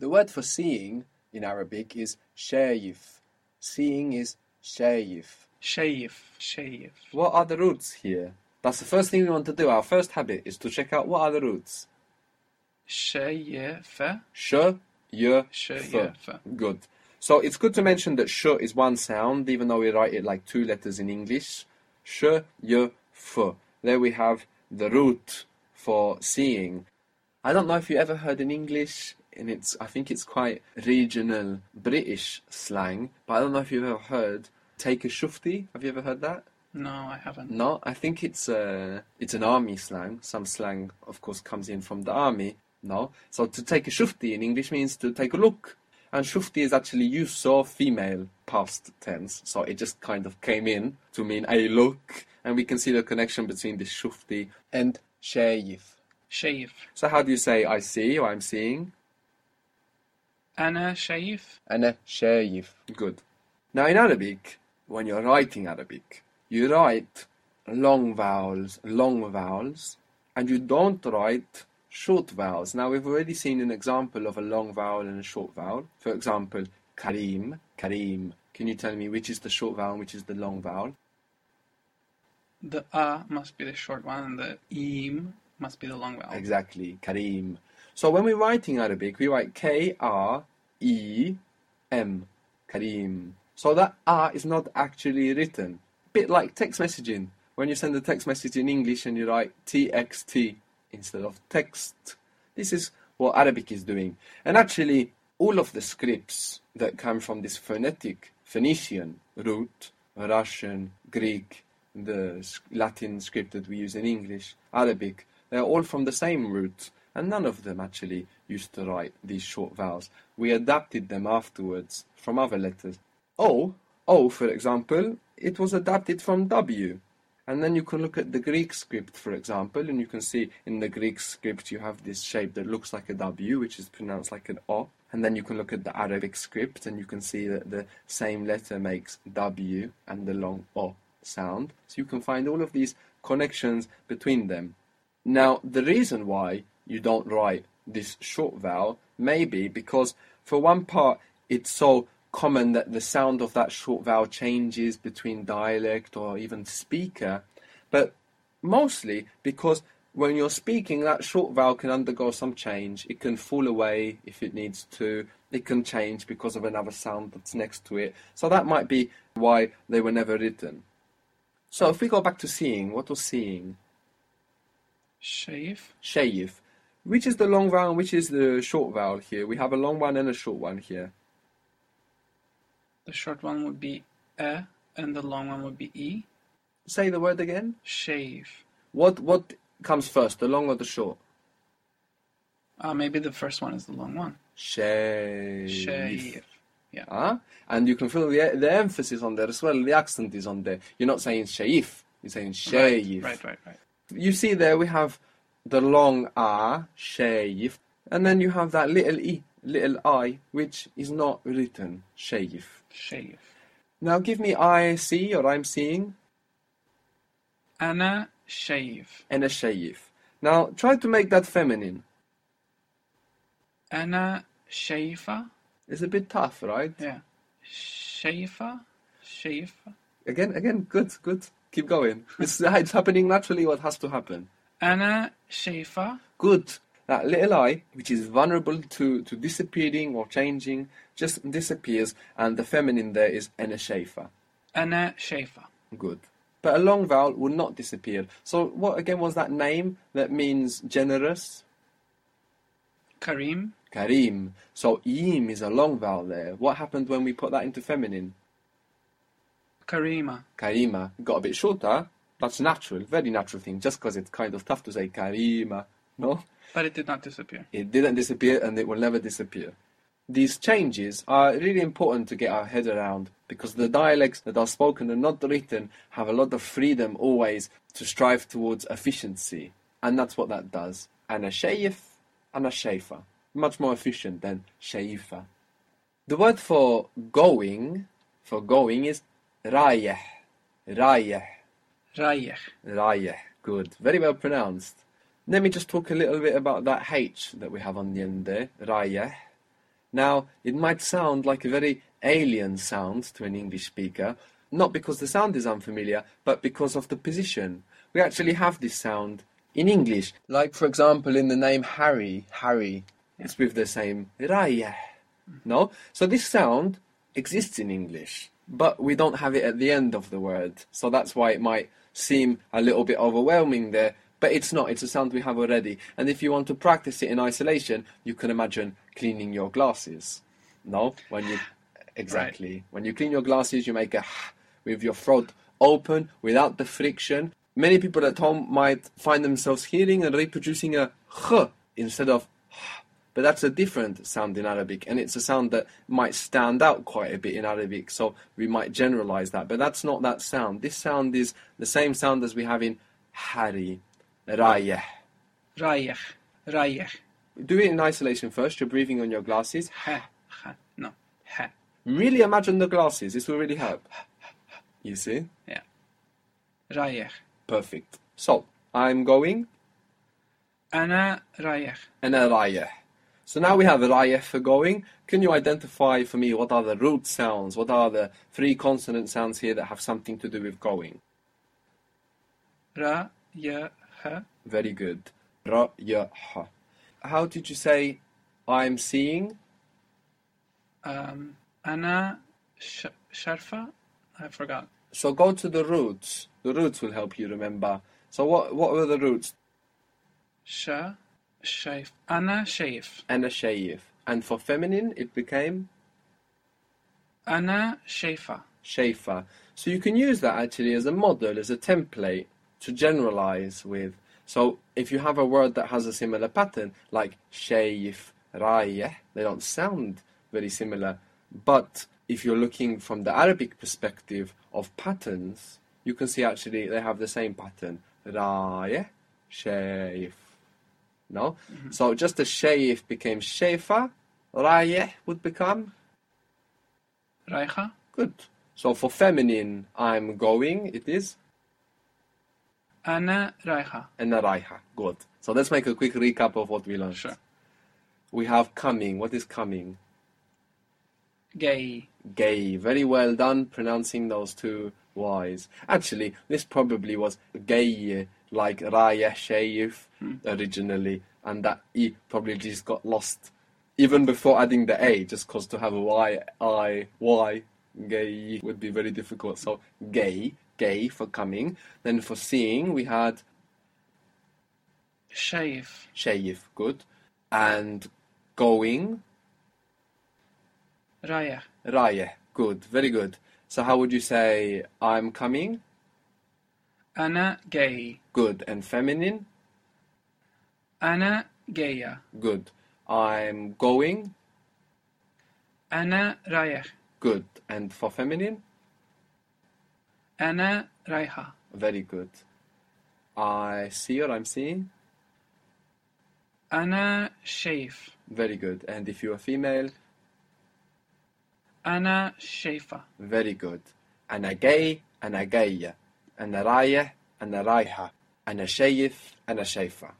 The word for seeing in Arabic is shayif. Seeing is shayif. Shayif. Shayif. What are the roots here? That's the first thing we want to do. Our first habit is to check out what are the roots. Shayif. Shayif. Good. So it's good to mention that sh is one sound, even though we write it like two letters in English. Sh. There we have the root for seeing. I don't know if you ever heard in English and its, I think it's quite regional British slang, but I don't know if you've ever heard take a shufti. Have you ever heard that? No, I haven't. No, I think it's a, it's an army slang. Some slang, of course, comes in from the army. No, so to take a shufti in English means to take a look, and shufti is actually you saw female past tense, so it just kind of came in to mean a look, and we can see the connection between the shufti and shayif. Shayif. So how do you say I see or I'm seeing? Ana Shaif. Ana Shaif. Good. Now, in Arabic, when you're writing Arabic, you write long vowels, long vowels, and you don't write short vowels. Now, we've already seen an example of a long vowel and a short vowel. For example, Karim, Karim. Can you tell me which is the short vowel and which is the long vowel? The A must be the short one, and the Im must be the long vowel. Exactly, Karim. So when we're writing Arabic, we write K R E M, Karim. So that R is not actually written. A bit like text messaging. When you send a text message in English and you write TXT instead of text. This is what Arabic is doing. And actually, all of the scripts that come from this phonetic Phoenician root, Russian, Greek, the Latin script that we use in English, Arabic, they're all from the same root, and none of them actually used to write these short vowels. We adapted them afterwards from other letters. O, O for example, it was adapted from W. And then you can look at the Greek script, for example, and you can see in the Greek script you have this shape that looks like a W, which is pronounced like an O. And then you can look at the Arabic script and you can see that the same letter makes W and the long O sound. So you can find all of these connections between them. Now, the reason why you don't write this short vowel, maybe because for one part it's so common that the sound of that short vowel changes between dialect or even speaker, but mostly because when you're speaking, that short vowel can undergo some change. It can fall away if it needs to. It can change because of another sound that's next to it. So that might be why they were never written. So if we go back to seeing, what was seeing? Shayif. Shayif. Which is the long vowel which is the short vowel here? We have a long one and a short one here. The short one would be e, and the long one would be e. Say the word again. Shave. What what comes first, the long or the short? Uh, maybe the first one is the long one. Shave. Shave. Yeah. Huh? And you can feel the, the emphasis on there as well. The accent is on there. You're not saying shaif. You're saying shave. Right, right, right, right. You see there we have the long r shave and then you have that little e, little i, which is not written, shayif. Shayif. Now give me I see or I'm seeing. Ana shayif. Ana shayif. Now try to make that feminine. Ana shayfa. It's a bit tough, right? Yeah. Shayfa. Shayfa. Again, again, good, good. Keep going. it's, it's happening naturally what has to happen. Ana shayfa. Good. That little i, which is vulnerable to, to disappearing or changing, just disappears, and the feminine there is Ana shayfa. Ana shayfa. Good. But a long vowel would not disappear. So, what again was that name that means generous? Karim. Karim. So, im is a long vowel there. What happened when we put that into feminine? Karima. Karima. Got a bit shorter, that's natural, very natural thing. Just because it's kind of tough to say Karima, no? But it did not disappear. It didn't disappear and it will never disappear. These changes are really important to get our head around because the dialects that are spoken and not written have a lot of freedom always to strive towards efficiency. And that's what that does. And a shayif and a shayfa. Much more efficient than shayfa. The word for going, for going is rayeh. Rayeh. Rayeh. Good. Very well pronounced. Let me just talk a little bit about that H that we have on the end there, Rayeh. Now, it might sound like a very alien sound to an English speaker, not because the sound is unfamiliar, but because of the position. We actually have this sound in English, like for example in the name Harry, Harry. It's with the same Rayeh. No? So this sound exists in English, but we don't have it at the end of the word. So that's why it might seem a little bit overwhelming there, but it's not. It's a sound we have already. And if you want to practice it in isolation, you can imagine cleaning your glasses. No? When you exactly. When you clean your glasses, you make a with your throat open without the friction. Many people at home might find themselves hearing and reproducing a h instead of but that's a different sound in Arabic, and it's a sound that might stand out quite a bit in Arabic, so we might generalize that. But that's not that sound. This sound is the same sound as we have in Harry, Rayah. Rayah, Rayah. Do it in isolation first. You're breathing on your glasses. Ha, ha, no, ha. Really imagine the glasses. This will really help. You see? Yeah. Rayah. Perfect. So, I'm going. Ana Rayah. Ana Rayah. So now we have IF going. Can you identify for me what are the root sounds? What are the three consonant sounds here that have something to do with going? Ra, ya, ha. Very good. Ra, ya, ha. How did you say I'm seeing? Um, ana, sh- sharfa. I forgot. So go to the roots. The roots will help you remember. So what what were the roots? Sha, Shaif. Anna Shaif. Anna Shaif. And for feminine, it became? Anna Shaifa. Shaifa. So you can use that actually as a model, as a template to generalize with. So if you have a word that has a similar pattern, like Shaif, Rayeh, they don't sound very similar. But if you're looking from the Arabic perspective of patterns, you can see actually they have the same pattern. Rayeh, Shaif. No? Mm-hmm. So just the Sheif became Shaifa, Rayeh would become? Raicha. Good. So for feminine, I'm going, it is? Ana Raicha. Ana Raicha. Good. So let's make a quick recap of what we learned. Sure. We have coming. What is coming? Gay. Gay. Very well done pronouncing those two wise. Actually, this probably was gay, like Raya Sheyuf hmm. originally, and that E probably just got lost even before adding the A, just because to have a Y, I, Y, gay would be very difficult. So, gay, gay for coming. Then for seeing, we had. Shayif. Shayif, good. And going. Raya. Raya, good, very good. So how would you say I'm coming? أنا جاي Good. And feminine? أنا جاية Good. I'm going? أنا رايح Good. And for feminine? أنا رايحة Very good. I see or I'm seeing? أنا شايف Very good. And if you're female? أنا شايفة. Very good. أنا جاي أنا جاية. أنا رايح أنا رايحة. أنا شايف أنا شايفة.